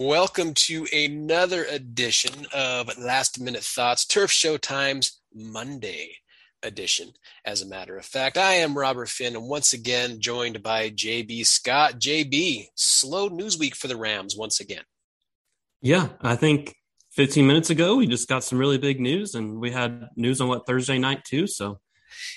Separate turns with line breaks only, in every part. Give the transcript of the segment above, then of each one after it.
Welcome to another edition of Last Minute Thoughts, Turf Show Times Monday edition. As a matter of fact, I am Robert Finn, and once again joined by JB Scott. JB, slow news week for the Rams once again.
Yeah, I think 15 minutes ago we just got some really big news, and we had news on what Thursday night too. So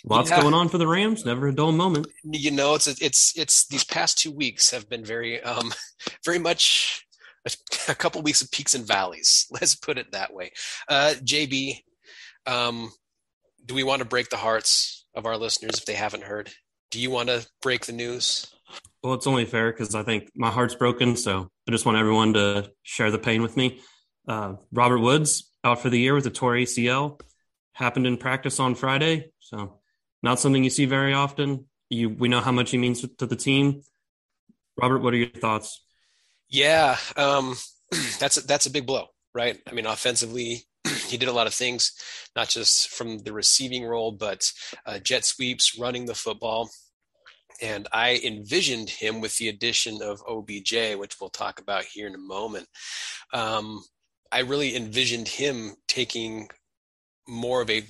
lots yeah. going on for the Rams. Never a dull moment.
You know, it's it's it's these past two weeks have been very um very much a couple weeks of peaks and valleys. Let's put it that way. Uh, JB, um, do we want to break the hearts of our listeners if they haven't heard? Do you want to break the news?
Well, it's only fair because I think my heart's broken. So I just want everyone to share the pain with me. Uh, Robert Woods out for the year with a torn ACL. Happened in practice on Friday. So not something you see very often. You, we know how much he means to the team. Robert, what are your thoughts?
Yeah, um, that's a, that's a big blow, right? I mean, offensively, he did a lot of things, not just from the receiving role, but uh, jet sweeps, running the football. And I envisioned him with the addition of OBJ, which we'll talk about here in a moment. Um, I really envisioned him taking more of a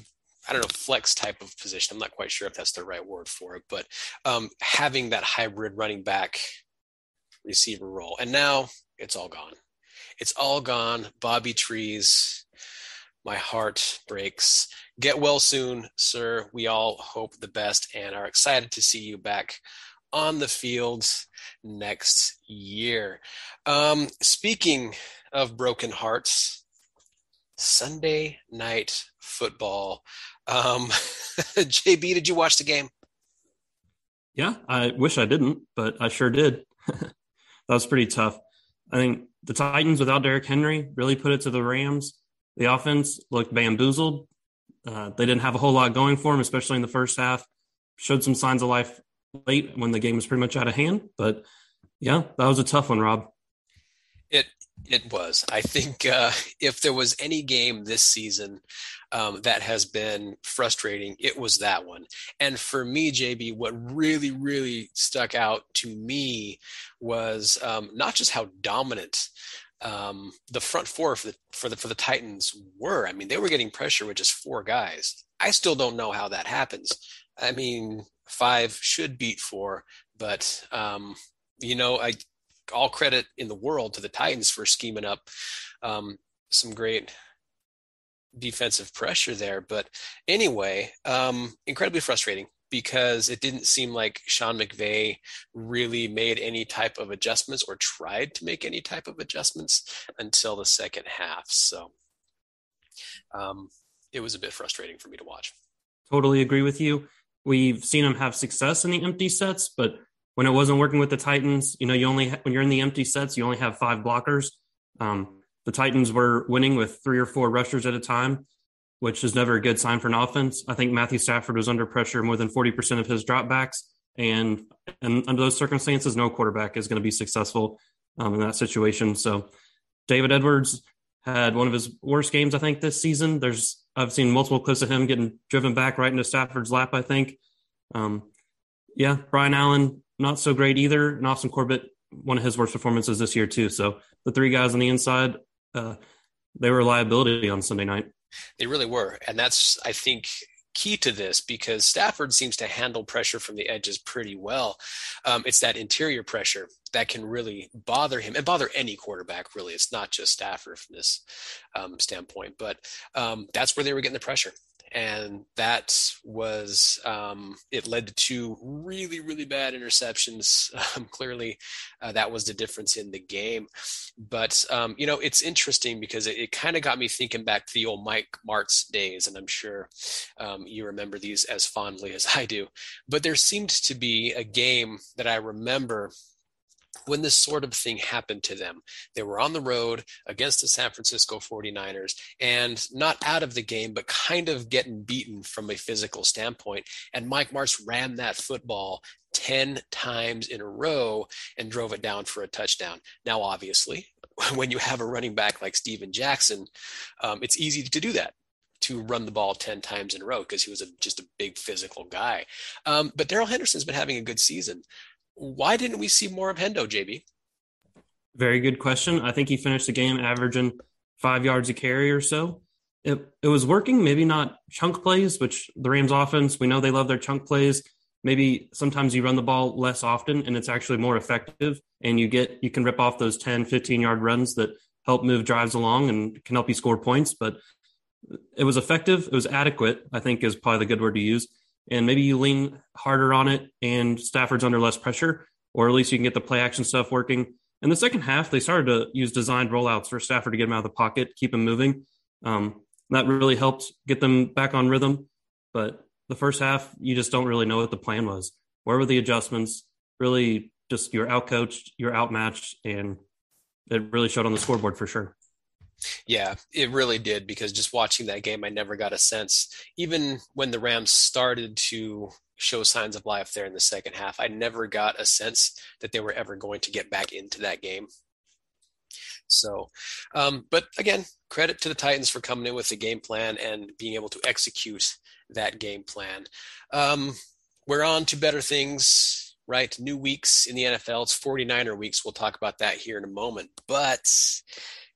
I don't know, flex type of position. I'm not quite sure if that's the right word for it, but um, having that hybrid running back receiver role. And now it's all gone. It's all gone. Bobby Trees, my heart breaks. Get well soon, sir. We all hope the best and are excited to see you back on the field next year. Um, speaking of broken hearts, Sunday night football. Um, JB, did you watch the game?
Yeah, I wish I didn't, but I sure did. that was pretty tough. I think the Titans without Derrick Henry really put it to the Rams. The offense looked bamboozled. Uh, they didn't have a whole lot going for them, especially in the first half. Showed some signs of life late when the game was pretty much out of hand. But yeah, that was a tough one, Rob.
It it was. I think uh, if there was any game this season um, that has been frustrating, it was that one. And for me, JB, what really, really stuck out to me was um, not just how dominant um, the front four for the, for the for the Titans were. I mean, they were getting pressure with just four guys. I still don't know how that happens. I mean, five should beat four, but um, you know, I all credit in the world to the Titans for scheming up um, some great defensive pressure there. But anyway, um, incredibly frustrating because it didn't seem like Sean McVay really made any type of adjustments or tried to make any type of adjustments until the second half. So um, it was a bit frustrating for me to watch.
Totally agree with you. We've seen him have success in the empty sets, but when it wasn't working with the Titans, you know, you only when you're in the empty sets, you only have five blockers. Um, the Titans were winning with three or four rushers at a time, which is never a good sign for an offense. I think Matthew Stafford was under pressure more than 40% of his dropbacks. And, and under those circumstances, no quarterback is going to be successful um, in that situation. So David Edwards had one of his worst games, I think, this season. There's I've seen multiple clips of him getting driven back right into Stafford's lap, I think. Um, yeah, Brian Allen, not so great either. And Austin Corbett, one of his worst performances this year, too. So the three guys on the inside, uh, they were a liability on Sunday night.
They really were, and that's I think key to this because Stafford seems to handle pressure from the edges pretty well. Um, it's that interior pressure that can really bother him and bother any quarterback. Really, it's not just Stafford from this um, standpoint, but um, that's where they were getting the pressure and that was um, it led to two really really bad interceptions. Um, clearly uh, that was the difference in the game. But um, you know it's interesting because it, it kind of got me thinking back to the old mike martz days and i'm sure um, you remember these as fondly as i do. But there seemed to be a game that i remember when this sort of thing happened to them. They were on the road against the San Francisco 49ers and not out of the game, but kind of getting beaten from a physical standpoint. And Mike Martz ran that football 10 times in a row and drove it down for a touchdown. Now, obviously, when you have a running back like Steven Jackson, um, it's easy to do that to run the ball 10 times in a row because he was a, just a big physical guy. Um, but Darrell Henderson's been having a good season. Why didn't we see more of Hendo, JB?
Very good question. I think he finished the game averaging five yards a carry or so. It, it was working, maybe not chunk plays, which the Rams offense, we know they love their chunk plays. Maybe sometimes you run the ball less often and it's actually more effective and you get you can rip off those 10, 15 yard runs that help move drives along and can help you score points. But it was effective. It was adequate, I think is probably the good word to use and maybe you lean harder on it and Stafford's under less pressure, or at least you can get the play action stuff working. In the second half, they started to use designed rollouts for Stafford to get him out of the pocket, keep him moving. Um, that really helped get them back on rhythm. But the first half, you just don't really know what the plan was. Where were the adjustments? Really, just you're outcoached, you're outmatched, and it really showed on the scoreboard for sure.
Yeah, it really did because just watching that game, I never got a sense. Even when the Rams started to show signs of life there in the second half, I never got a sense that they were ever going to get back into that game. So, um, but again, credit to the Titans for coming in with the game plan and being able to execute that game plan. Um, we're on to better things, right? New weeks in the NFL. It's 49er weeks. We'll talk about that here in a moment. But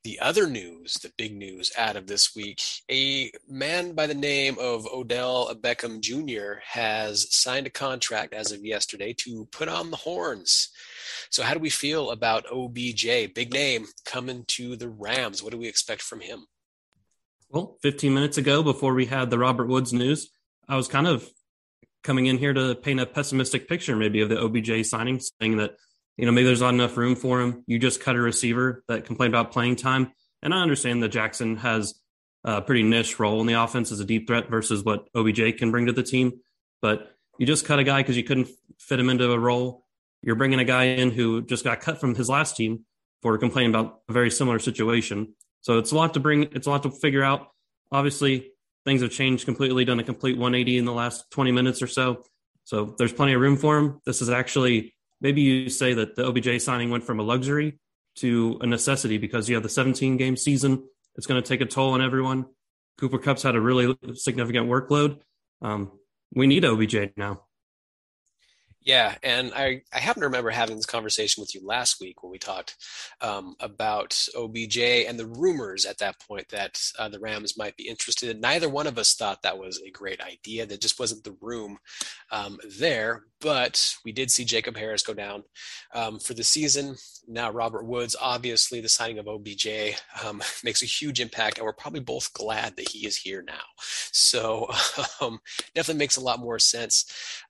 the other news, the big news out of this week, a man by the name of Odell Beckham Jr. has signed a contract as of yesterday to put on the horns. So, how do we feel about OBJ? Big name coming to the Rams. What do we expect from him?
Well, 15 minutes ago, before we had the Robert Woods news, I was kind of coming in here to paint a pessimistic picture, maybe, of the OBJ signing, saying that you know, maybe there's not enough room for him. You just cut a receiver that complained about playing time. And I understand that Jackson has a pretty niche role in the offense as a deep threat versus what OBJ can bring to the team. But you just cut a guy because you couldn't fit him into a role. You're bringing a guy in who just got cut from his last team for complaining about a very similar situation. So it's a lot to bring, it's a lot to figure out. Obviously, things have changed completely, done a complete 180 in the last 20 minutes or so. So there's plenty of room for him. This is actually maybe you say that the OBJ signing went from a luxury to a necessity because you have the 17 game season. It's going to take a toll on everyone. Cooper Kupp's had a really significant workload. Um, we need OBJ now.
Yeah, and I, I happen to remember having this conversation with you last week when we talked um, about OBJ and the rumors at that point that uh, the Rams might be interested. Neither one of us thought that was a great idea. There just wasn't the room um, there. But we did see Jacob Harris go down um, for the season. Now Robert Woods, obviously, the signing of OBJ um, makes a huge impact, and we're probably both glad that he is here now. So um, definitely makes a lot more sense.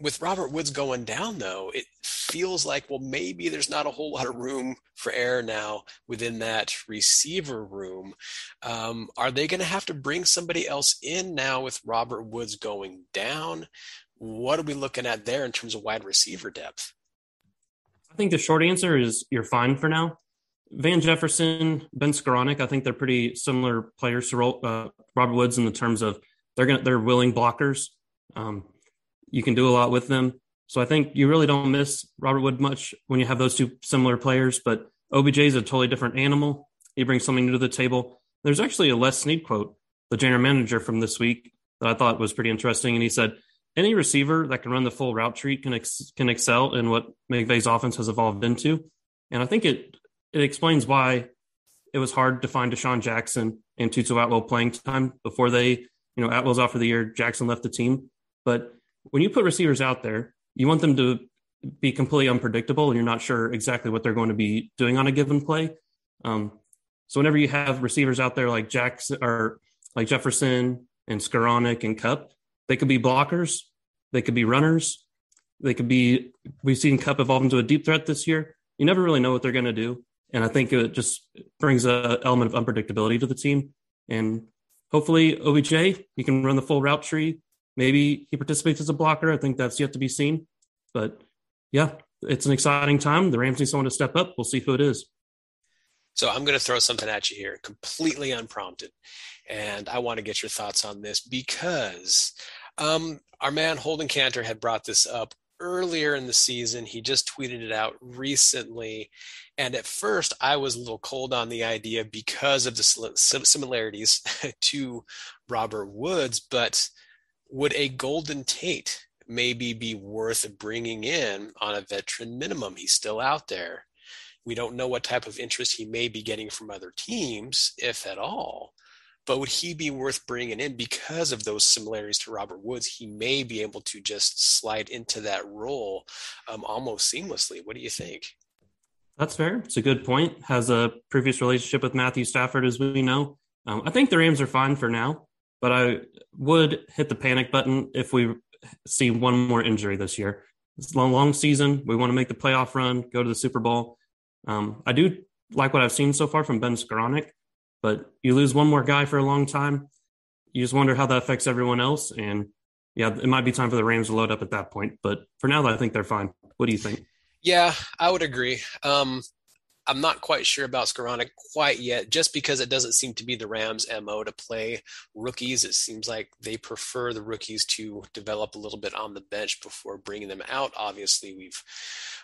With Robert Woods going down, though, it feels like, well, maybe there's not a whole lot of room for error now within that receiver room. Um, are they going to have to bring somebody else in now with Robert Woods going down? What are we looking at there in terms of wide receiver depth?
I think the short answer is you're fine for now. Van Jefferson, Ben Skowronek, I think they're pretty similar players to uh, Robert Woods in the terms of they're going they're willing blockers. Um, you can do a lot with them. So I think you really don't miss Robert Wood much when you have those two similar players. But OBJ is a totally different animal. He brings something new to the table. There's actually a Les Snead quote, the general manager from this week, that I thought was pretty interesting. And he said, any receiver that can run the full route tree can ex- can excel in what McVay's offense has evolved into. And I think it it explains why it was hard to find DeSean Jackson and Tutu Atwell playing time before they, you know, Atwell's off for the year, Jackson left the team. But when you put receivers out there, you want them to be completely unpredictable and you're not sure exactly what they're going to be doing on a given play. Um, so whenever you have receivers out there like Jackson or like Jefferson and Skowronek and Kupp, they could be blockers, they could be runners, they could be. We've seen Kupp evolve into a deep threat this year. You never really know what they're going to do, and I think it just brings a element of unpredictability to the team. And hopefully, OBJ he can run the full route tree Maybe he participates as a blocker. I think that's yet to be seen. But yeah, it's an exciting time. The Rams need someone to step up. We'll see who it is.
So I'm going to throw something at you here, completely unprompted, and I want to get your thoughts on this because um, our man Holden Cantor had brought this up earlier in the season. He just tweeted it out recently. And at first, I was a little cold on the idea because of the similarities to Robert Woods. But would a Golden Tate maybe be worth bringing in on a veteran minimum? He's still out there. We don't know what type of interest he may be getting from other teams, if at all but would he be worth bringing in because of those similarities to Robert Woods? He may be able to just slide into that role um, almost seamlessly. What do you think?
That's fair. It's a good point. Has a previous relationship with Matthew Stafford, as we know. Um, I think the Rams are fine for now, but I would hit the panic button if we see one more injury this year. It's a long, long season. We want to make the playoff run, go to the Super Bowl. Um, I do like what I've seen so far from Ben Skowronek. But you lose one more guy for a long time, you just wonder how that affects everyone else. And yeah, it might be time for the Rams to load up at that point. But for now, I think they're fine. What do you think?
Yeah, I would agree. Um, I'm not quite sure about Skowronek quite yet, just because it doesn't seem to be the Rams' MO to play rookies. It seems like they prefer the rookies to develop a little bit on the bench before bringing them out. Obviously, we've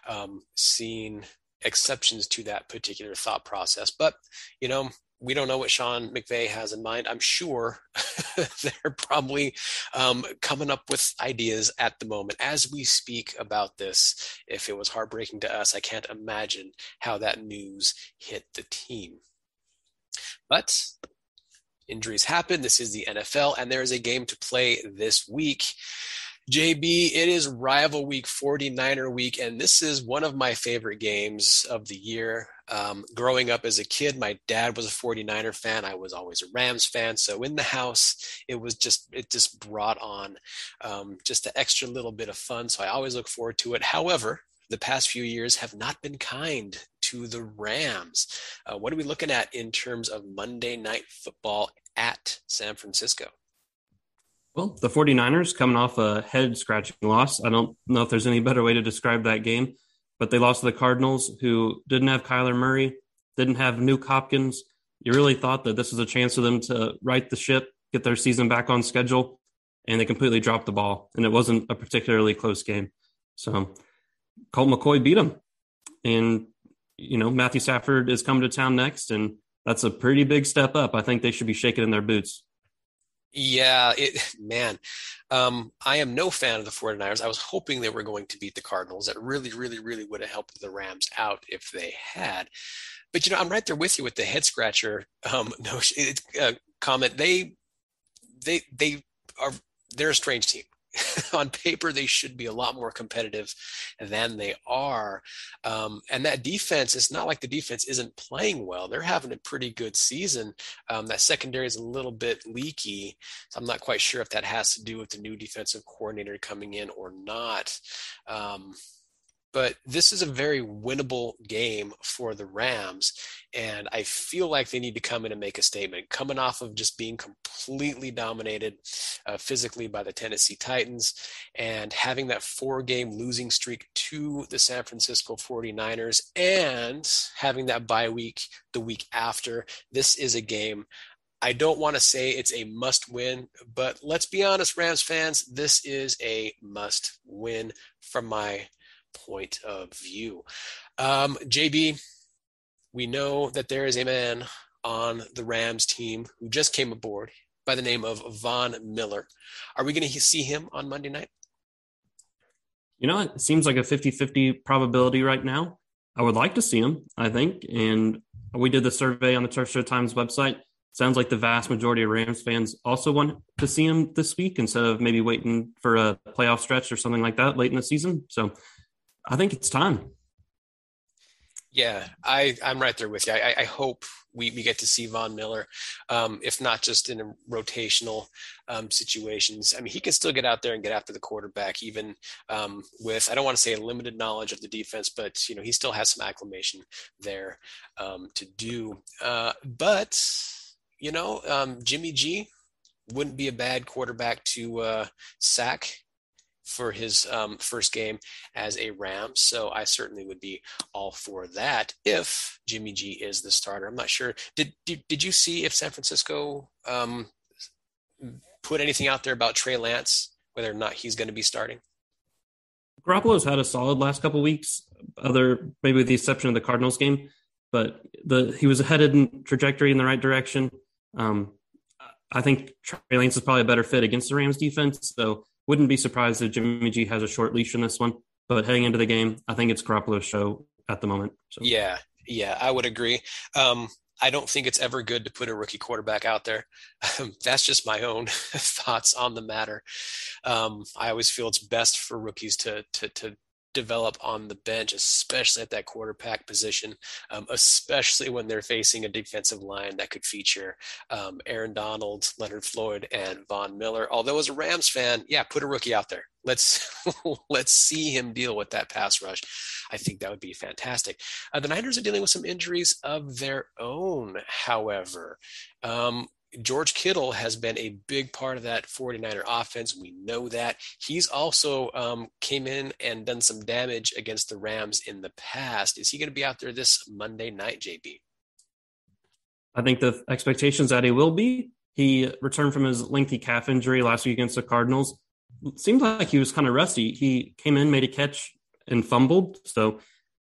um, seen exceptions to that particular thought process, but you know, we don't know what Sean McVay has in mind. I'm sure they're probably um, coming up with ideas at the moment as we speak about this. If it was heartbreaking to us, I can't imagine how that news hit the team. But injuries happen. This is the NFL, and there is a game to play this week. JB, it is rival week, 49er week, and this is one of my favorite games of the year. Um, growing up as a kid, my dad was a 49er fan. I was always a Rams fan. So in the house, it was just, it just brought on um, just an extra little bit of fun. So I always look forward to it. However, the past few years have not been kind to the Rams. Uh, what are we looking at in terms of Monday night football at San Francisco?
Well, the 49ers coming off a head scratching loss. I don't know if there's any better way to describe that game, but they lost to the Cardinals, who didn't have Kyler Murray, didn't have Nuk Hopkins. You really thought that this was a chance for them to right the ship, get their season back on schedule, and they completely dropped the ball. And it wasn't a particularly close game. So Colt McCoy beat them. And, you know, Matthew Stafford is coming to town next, and that's a pretty big step up. I think they should be shaking in their boots.
Yeah, it, man, um, I am no fan of the 49ers. I was hoping they were going to beat the Cardinals. That really, really, really would have helped the Rams out if they had. But you know, I'm right there with you with the head scratcher um, no, uh, comment. They, they, they are they're a strange team. on paper they should be a lot more competitive than they are. Um, and that defense it's not like the defense isn't playing well. They're having a pretty good season. Um, that secondary is a little bit leaky. So i'm not quite sure if that has to do with the new defensive coordinator coming in or not. Um, but this is a very winnable game for the Rams. And I feel like they need to come in and make a statement. Coming off of just being completely dominated uh, physically by the Tennessee Titans and having that four game losing streak to the San Francisco 49ers and having that bye week the week after, this is a game I don't want to say it's a must win, but let's be honest, Rams fans, this is a must win from my point of view. Um, JB, we know that there is a man on the Rams team who just came aboard by the name of Von Miller. Are we going to see him on Monday night?
You know, it seems like a 50 50 probability right now. I would like to see him, I think. And we did the survey on the Turf Show Times website. Sounds like the vast majority of Rams fans also want to see him this week instead of maybe waiting for a playoff stretch or something like that late in the season. So I think it's time.
Yeah, I, I'm right there with you. I, I hope we, we get to see Von Miller, um, if not just in rotational um, situations. I mean, he can still get out there and get after the quarterback, even um, with, I don't want to say a limited knowledge of the defense, but, you know, he still has some acclimation there um, to do. Uh, but, you know, um, Jimmy G wouldn't be a bad quarterback to uh, sack for his um, first game as a Ram. So I certainly would be all for that if Jimmy G is the starter. I'm not sure. Did did, did you see if San Francisco um, put anything out there about Trey Lance, whether or not he's going to be starting?
Garoppolo's had a solid last couple weeks, other maybe with the exception of the Cardinals game, but the he was headed in trajectory in the right direction. Um, I think Trey Lance is probably a better fit against the Rams defense, so wouldn't be surprised if Jimmy G has a short leash in this one. But heading into the game, I think it's Garoppolo's show at the moment.
So. Yeah, yeah, I would agree. Um, I don't think it's ever good to put a rookie quarterback out there. That's just my own thoughts on the matter. Um, I always feel it's best for rookies to to to develop on the bench, especially at that quarterback position, um, especially when they're facing a defensive line that could feature um, Aaron Donald, Leonard Floyd, and Von Miller. Although as a Rams fan, yeah, put a rookie out there. Let's let's see him deal with that pass rush. I think that would be fantastic. Uh, the Niners are dealing with some injuries of their own, however. Um, George Kittle has been a big part of that 49er offense. We know that. He's also um, came in and done some damage against the Rams in the past. Is he going to be out there this Monday night, JB?
I think the expectations that he will be. He returned from his lengthy calf injury last week against the Cardinals. Seemed like he was kind of rusty. He came in, made a catch, and fumbled. So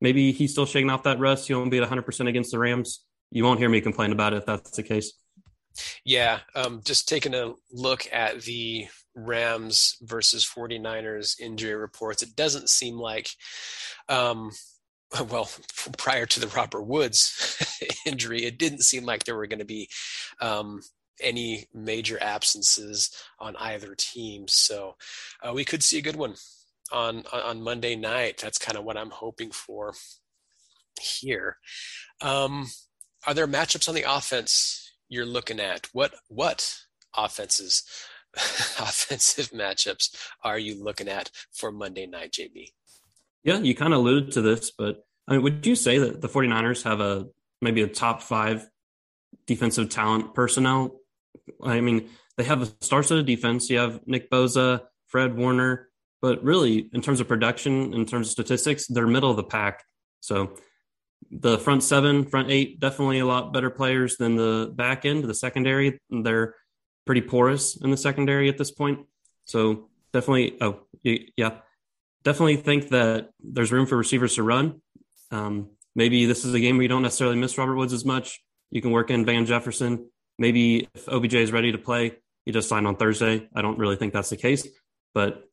maybe he's still shaking off that rust. He won't be at 100% against the Rams. You won't hear me complain about it if that's the case.
Yeah, um, just taking a look at the Rams versus 49ers injury reports, it doesn't seem like, um, well, prior to the Robert Woods injury, it didn't seem like there were going to be um, any major absences on either team. So uh, we could see a good one on on Monday night. That's kind of what I'm hoping for here. Um, are there matchups on the offense you're looking at? What what offenses offensive matchups are you looking at for Monday night, JB?
Yeah, you kind of alluded to this, but I mean, would you say that the 49ers have a maybe a top five defensive talent personnel? I mean, they have a star-studded defense. You have Nick Bosa, Fred Warner, but really, in terms of production, in terms of statistics, they're middle of the pack. So the front seven, front eight, definitely a lot better players than the back end, the secondary. They're pretty porous in the secondary at this point. So definitely, oh yeah, definitely think that there's room for receivers to run. Um, maybe this is a game where you don't necessarily miss Robert Woods as much. You can work in Van Jefferson. Maybe if OBJ is ready to play, he just signed on Thursday. I don't really think that's the case, but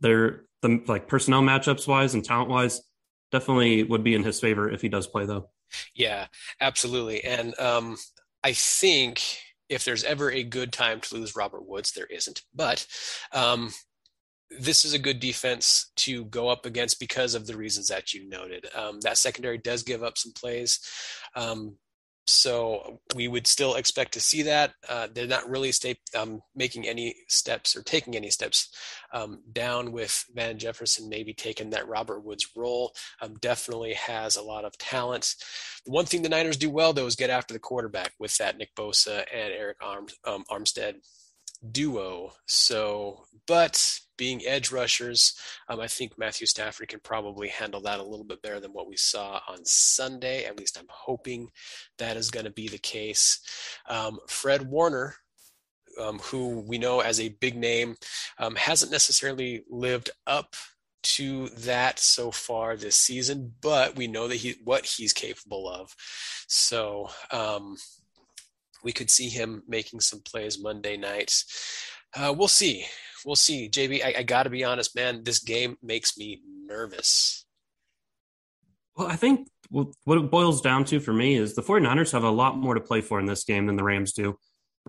they're the like personnel matchups wise and talent wise definitely would be in his favor if he does play, though.
Yeah, absolutely. And um, I think if there's ever a good time to lose Robert Woods, there isn't. But um, this is a good defense to go up against because of the reasons that you noted. Um, that secondary does give up some plays. Um, so we would still expect to see that. Uh, they're not really stay, um, making any steps or taking any steps um, down with Van Jefferson maybe taking that Robert Woods role. Um, definitely has a lot of talent. The One thing the Niners do well though is get after the quarterback with that Nick Bosa and Arik um, Armstead duo. So, but being edge rushers, um, I think Matthew Stafford can probably handle that a little bit better than what we saw on Sunday. At least I'm hoping that is going to be the case. Um, Fred Warner, um, who we know as a big name, um, hasn't necessarily lived up to that so far this season, but we know that he what he's capable of. So um, we could see him making some plays Monday nights. Uh, we'll see. We'll see. JB, I, I got to be honest, man. This game makes me nervous.
Well, I think what it boils down to for me is the 49ers have a lot more to play for in this game than the Rams do.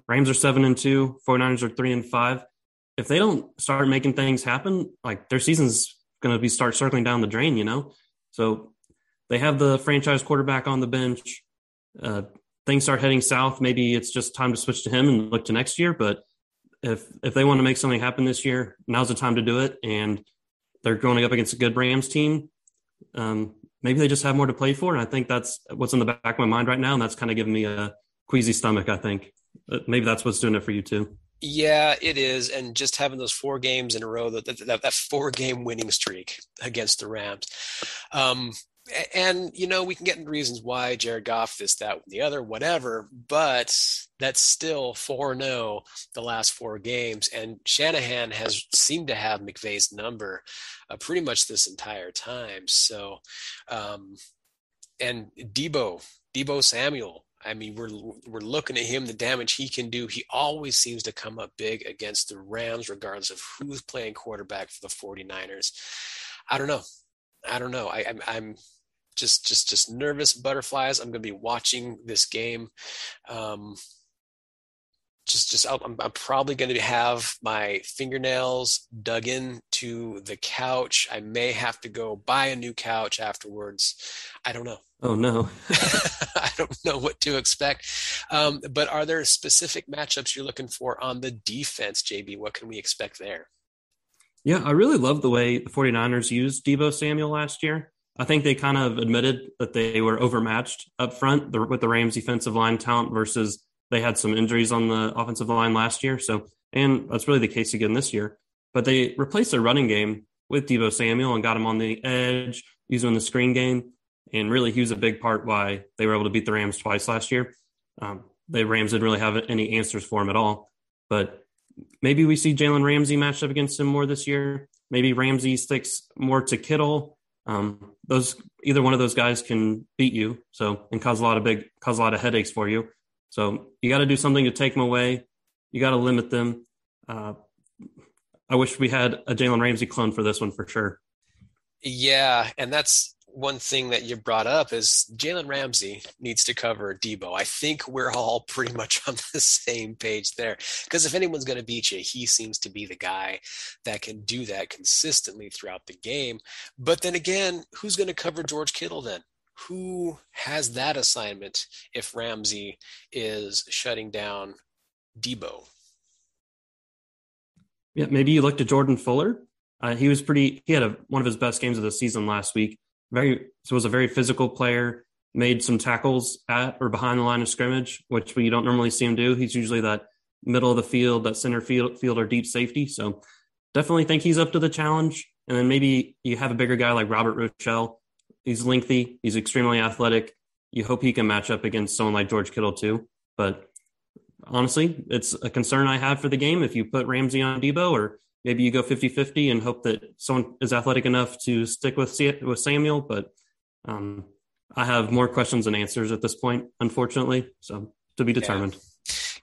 Rams are 7 and 2, 49ers are 3 and 5. If they don't start making things happen, like their season's going to be start circling down the drain, you know? So they have the franchise quarterback on the bench. Uh, things start heading south, maybe it's just time to switch to him and look to next year. But if if they want to make something happen this year, now's the time to do it. And they're going up against a good Rams team. Um, maybe they just have more to play for, and I think that's what's in the back of my mind right now, and that's kind of giving me a queasy stomach. I think maybe that's what's doing it for you too.
Yeah, it is, and just having those four games in a row, that that, that four game winning streak against the Rams, um, and you know we can get into reasons why Jared Goff this, that, the other, whatever, but that's still four zero oh the last four games, and Shanahan has seemed to have McVay's number uh, pretty much this entire time. So, um, and Deebo Deebo Samuel, I mean, we're we're looking at him, the damage he can do. He always seems to come up big against the Rams, regardless of who's playing quarterback for the 49ers. I don't know. I don't know. I, I'm, I'm just just just nervous butterflies. I'm going to be watching this game. Um, just just I'm, I'm probably going to have my fingernails dug into the couch. I may have to go buy a new couch afterwards. I don't know.
Oh no.
I don't know what to expect. Um, but are there specific matchups you're looking for on the defense, JB? What can we expect there?
Yeah, I really love the way the 49ers used Deebo Samuel last year. I think they kind of admitted that they were overmatched up front with the Rams defensive line talent versus they had some injuries on the offensive line last year. So, and that's really the case again this year. But they replaced their running game with Deebo Samuel and got him on the edge, using the screen game. And really, he was a big part why they were able to beat the Rams twice last year. Um, the Rams didn't really have any answers for him at all. But maybe we see Jalen Ramsey matched up against him more this year. Maybe Ramsey sticks more to Kittle. Um, those either one of those guys can beat you, so and cause a lot of big cause a lot of headaches for you. So you got to do something to take them away. You got to limit them. Uh, I wish we had a Jalen Ramsey clone for this one for sure.
Yeah, and that's one thing that you brought up is Jalen Ramsey needs to cover Deebo. I think we're all pretty much on the same page there. Because if anyone's going to beat you, he seems to be the guy that can do that consistently throughout the game. But then again, who's going to cover George Kittle then? who has that assignment if Ramsey is shutting down Deebo?
Yeah, maybe you looked at Jordan Fuller. Uh, he was pretty. He had a, one of his best games of the season last week. Very so was a very physical player. Made some tackles at or behind the line of scrimmage, which we don't normally see him do. He's usually that middle of the field, that center field, field or deep safety. So definitely think he's up to the challenge. And then maybe you have a bigger guy like Robert Rochell. he's lengthy. He's extremely athletic. You hope he can match up against someone like George Kittle too. But honestly, it's a concern I have for the game. If you put Ramsey on Deebo, or maybe you go 50-50 and hope that someone is athletic enough to stick with with Samuel. But um, I have more questions than answers at this point, unfortunately. So to be determined. Yeah.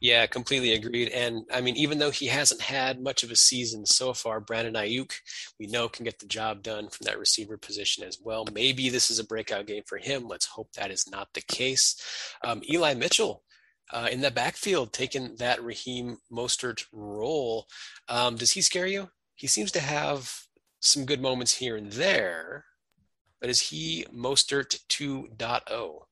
Yeah, completely agreed. And I mean, even though he hasn't had much of a season so far, Brandon Aiyuk, we know can get the job done from that receiver position as well. Maybe this is a breakout game for him. Let's hope that is not the case. Um, Eli Mitchell. Uh, in the backfield, taking that Raheem Mostert role, um, does he scare you? He seems to have some good moments here and there, but is he Mostert 2.0?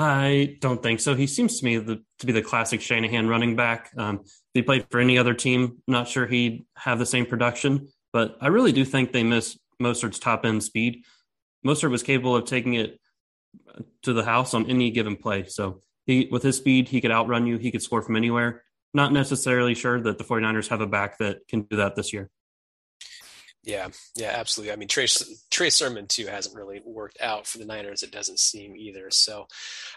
I don't think so. He seems to me the, to be the classic Shanahan running back. Um, if he played for any other team, not sure he'd have the same production. But I really do think they miss Mostert's top end speed. Mostert was capable of taking it to the house on any given play. So he, with his speed, he could outrun you. He could score from anywhere. Not necessarily sure that the 49ers have a back that can do that this year.
Yeah, yeah, absolutely. I mean, Trey, Trey Sermon too hasn't really worked out for the Niners. It doesn't seem either. So,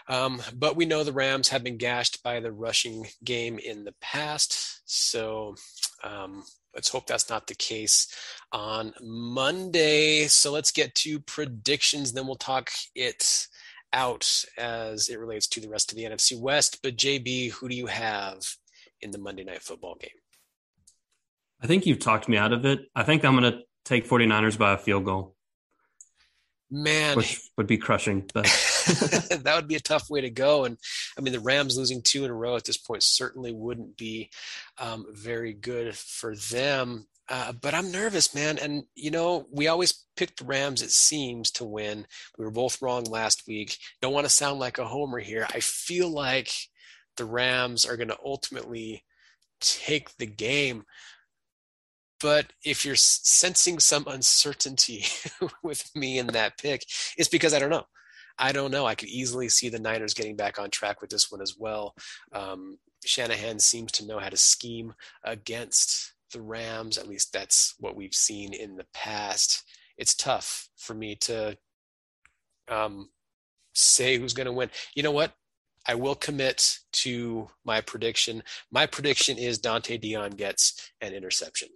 um, but we know the Rams have been gashed by the rushing game in the past. So, um, let's hope that's not the case on Monday. So let's get to predictions. Then we'll talk it out as it relates to the rest of the NFC West. But JB, who do you have in the Monday Night Football game?
I think you've talked me out of it. I think I'm going to take 49ers by a field goal.
Man,
which would be crushing. But
that would be a tough way to go. And I mean, the Rams losing two in a row at this point certainly wouldn't be um, very good for them. Uh, but I'm nervous, man. And you know, we always pick the Rams. It seems to win. We were both wrong last week. Don't want to sound like a homer here. I feel like the Rams are going to ultimately take the game but if you're sensing some uncertainty with me in that pick, it's because I don't know. I don't know. I could easily see the Niners getting back on track with this one as well. Um, Shanahan seems to know how to scheme against the Rams. At least that's what we've seen in the past. It's tough for me to um, say who's going to win. You know what? I will commit to my prediction. My prediction is Dont'e Deayon gets an interception.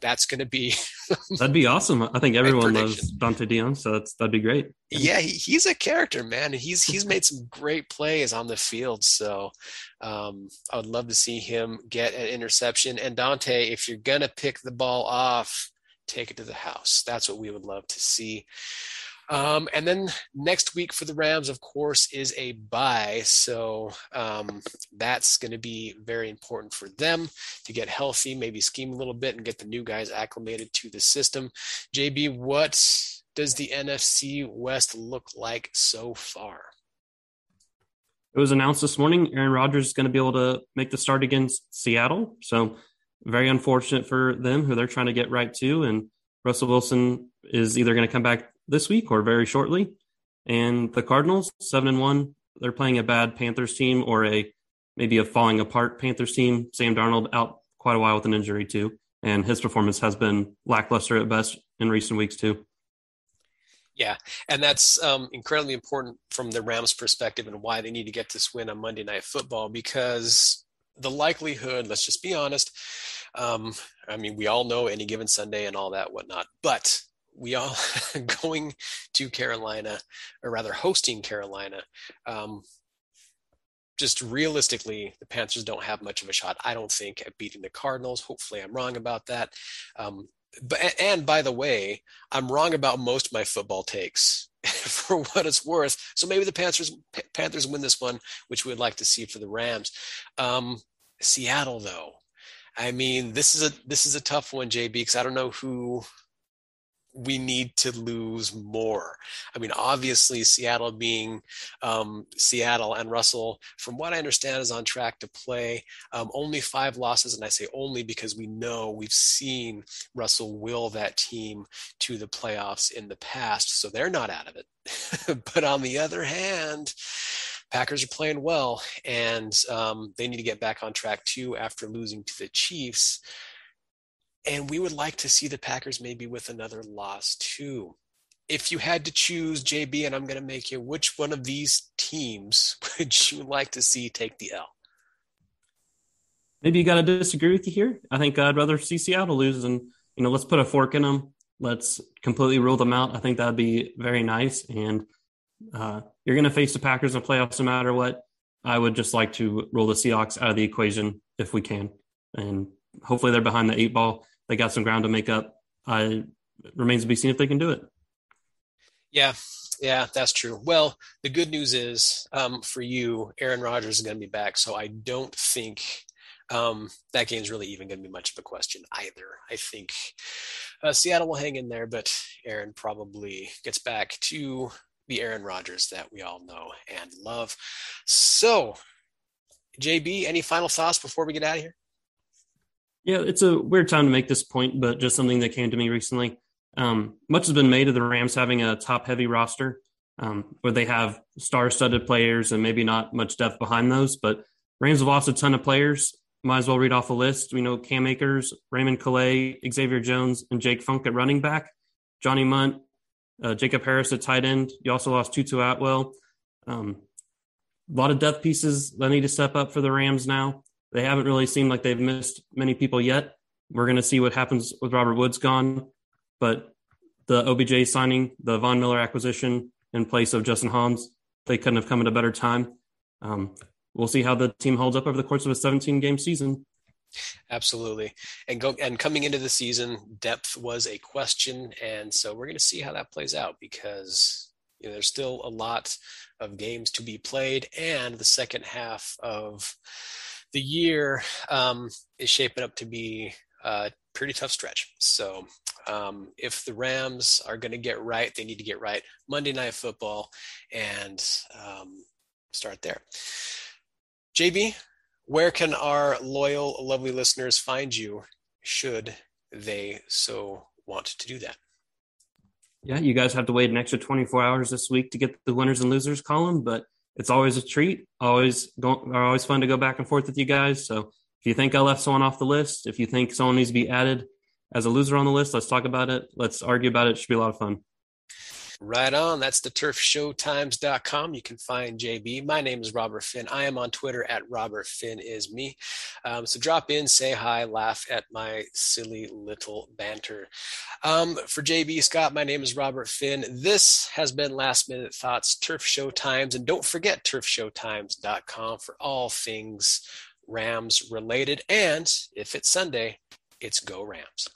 That's going to be.
that'd be awesome. I think everyone loves Dont'e Deayon, so that's that'd be great.
Yeah, he, he's a character, man. He's he's made some great plays on the field. So um, I would love to see him get an interception. And Dont'e, if you're gonna pick the ball off, take it to the house. That's what we would love to see. Um, and then next week for the Rams, of course, is a bye. So um, that's going to be very important for them to get healthy, maybe scheme a little bit and get the new guys acclimated to the system. JB, what does the NFC West look like so far?
It was announced this morning Aaron Rodgers is going to be able to make the start against Seattle. So very unfortunate for them who they're trying to get right to. And Russell Wilson is either going to come back this week or very shortly. And the Cardinals, seven and one, they're playing a bad Panthers team or a maybe a falling apart Panthers team. Sam Darnold out quite a while with an injury too, and his performance has been lackluster at best in recent weeks too.
Yeah, and that's um, incredibly important from the Rams' perspective and why they need to get this win on Monday Night Football because the likelihood, let's just be honest, um, I mean, we all know any given Sunday and all that whatnot, but we all going to Carolina, or rather hosting Carolina. Um, just realistically, the Panthers don't have much of a shot, I don't think, at beating the Cardinals. Hopefully, I'm wrong about that. Um, but and by the way, I'm wrong about most of my football takes for what it's worth. So maybe the Panthers Panthers win this one, which we'd like to see for the Rams. Um, Seattle, though, I mean, this is a this is a tough one, JB, because I don't know who we need to lose more. I mean, obviously, Seattle being um, Seattle and Russell, from what I understand, is on track to play um, only five losses. And I say only because we know we've seen Russell will that team to the playoffs in the past. So they're not out of it. but on the other hand, Packers are playing well, and um, they need to get back on track too after losing to the Chiefs. And we would like to see the Packers maybe with another loss too. If you had to choose JB, and I'm going to make you, which one of these teams would you like to see take the L?
Maybe you got to disagree with you here. I think I'd rather see Seattle lose, and you know, let's put a fork in them. Let's completely rule them out. I think that'd be very nice. And uh, you're going to face the Packers in the playoffs no matter what. I would just like to roll the Seahawks out of the equation if we can, and hopefully they're behind the eight ball they got some ground to make up. I remains to be seen if they can do it.
Yeah, yeah, that's true. Well, the good news is um, for you, Aaron Rodgers is going to be back, so I don't think um, that game's really even going to be much of a question either. I think uh, Seattle will hang in there, but Aaron probably gets back to the Aaron Rodgers that we all know and love. So, JB, any final thoughts before we get out of here?
Yeah, it's a weird time to make this point, but just something that came to me recently. Um, much has been made of the Rams having a top heavy roster um, where they have star studded players and maybe not much depth behind those. But Rams have lost a ton of players. Might as well read off a list. We know Cam Akers, Raymond Calais, Xavier Jones, and Jake Funk at running back, Johnny Mundt, uh, Jacob Harris at tight end. You also lost Tutu Atwell. Um, a lot of depth pieces that need to step up for the Rams now. They haven't really seemed like they've missed many people yet. We're going to see what happens with Robert Woods gone, but the OBJ signing, the Von Miller acquisition in place of Justin Hollins, they couldn't have come at a better time. Um, we'll see how the team holds up over the course of a 17 game season.
Absolutely. And go and coming into the season, depth was a question. And so we're going to see how that plays out because you know, there's still a lot of games to be played and the second half of the year um, is shaping up to be a pretty tough stretch. So um, if the Rams are going to get right, they need to get right Monday Night Football and um, start there. JB, where can our loyal, lovely listeners find you should they so want to do that?
Yeah, you guys have to wait an extra 24 hours this week to get the winners and losers column, but it's always a treat. Always go, always fun to go back and forth with you guys. So if you think I left someone off the list, if you think someone needs to be added as a loser on the list, let's talk about it. Let's argue about it. it should be a lot of fun.
Right on. That's the turfshowtimes.com. You can find JB. My name is Robert Finn. I am on Twitter at Robert Finn is me. Um, so drop in, say hi, laugh at my silly little banter. Um, for JB Scott, my name is Robert Finn. This has been Last Minute Thoughts Turf Show Times. And don't forget turfshowtimes.com for all things Rams related. And if it's Sunday, it's Go Rams.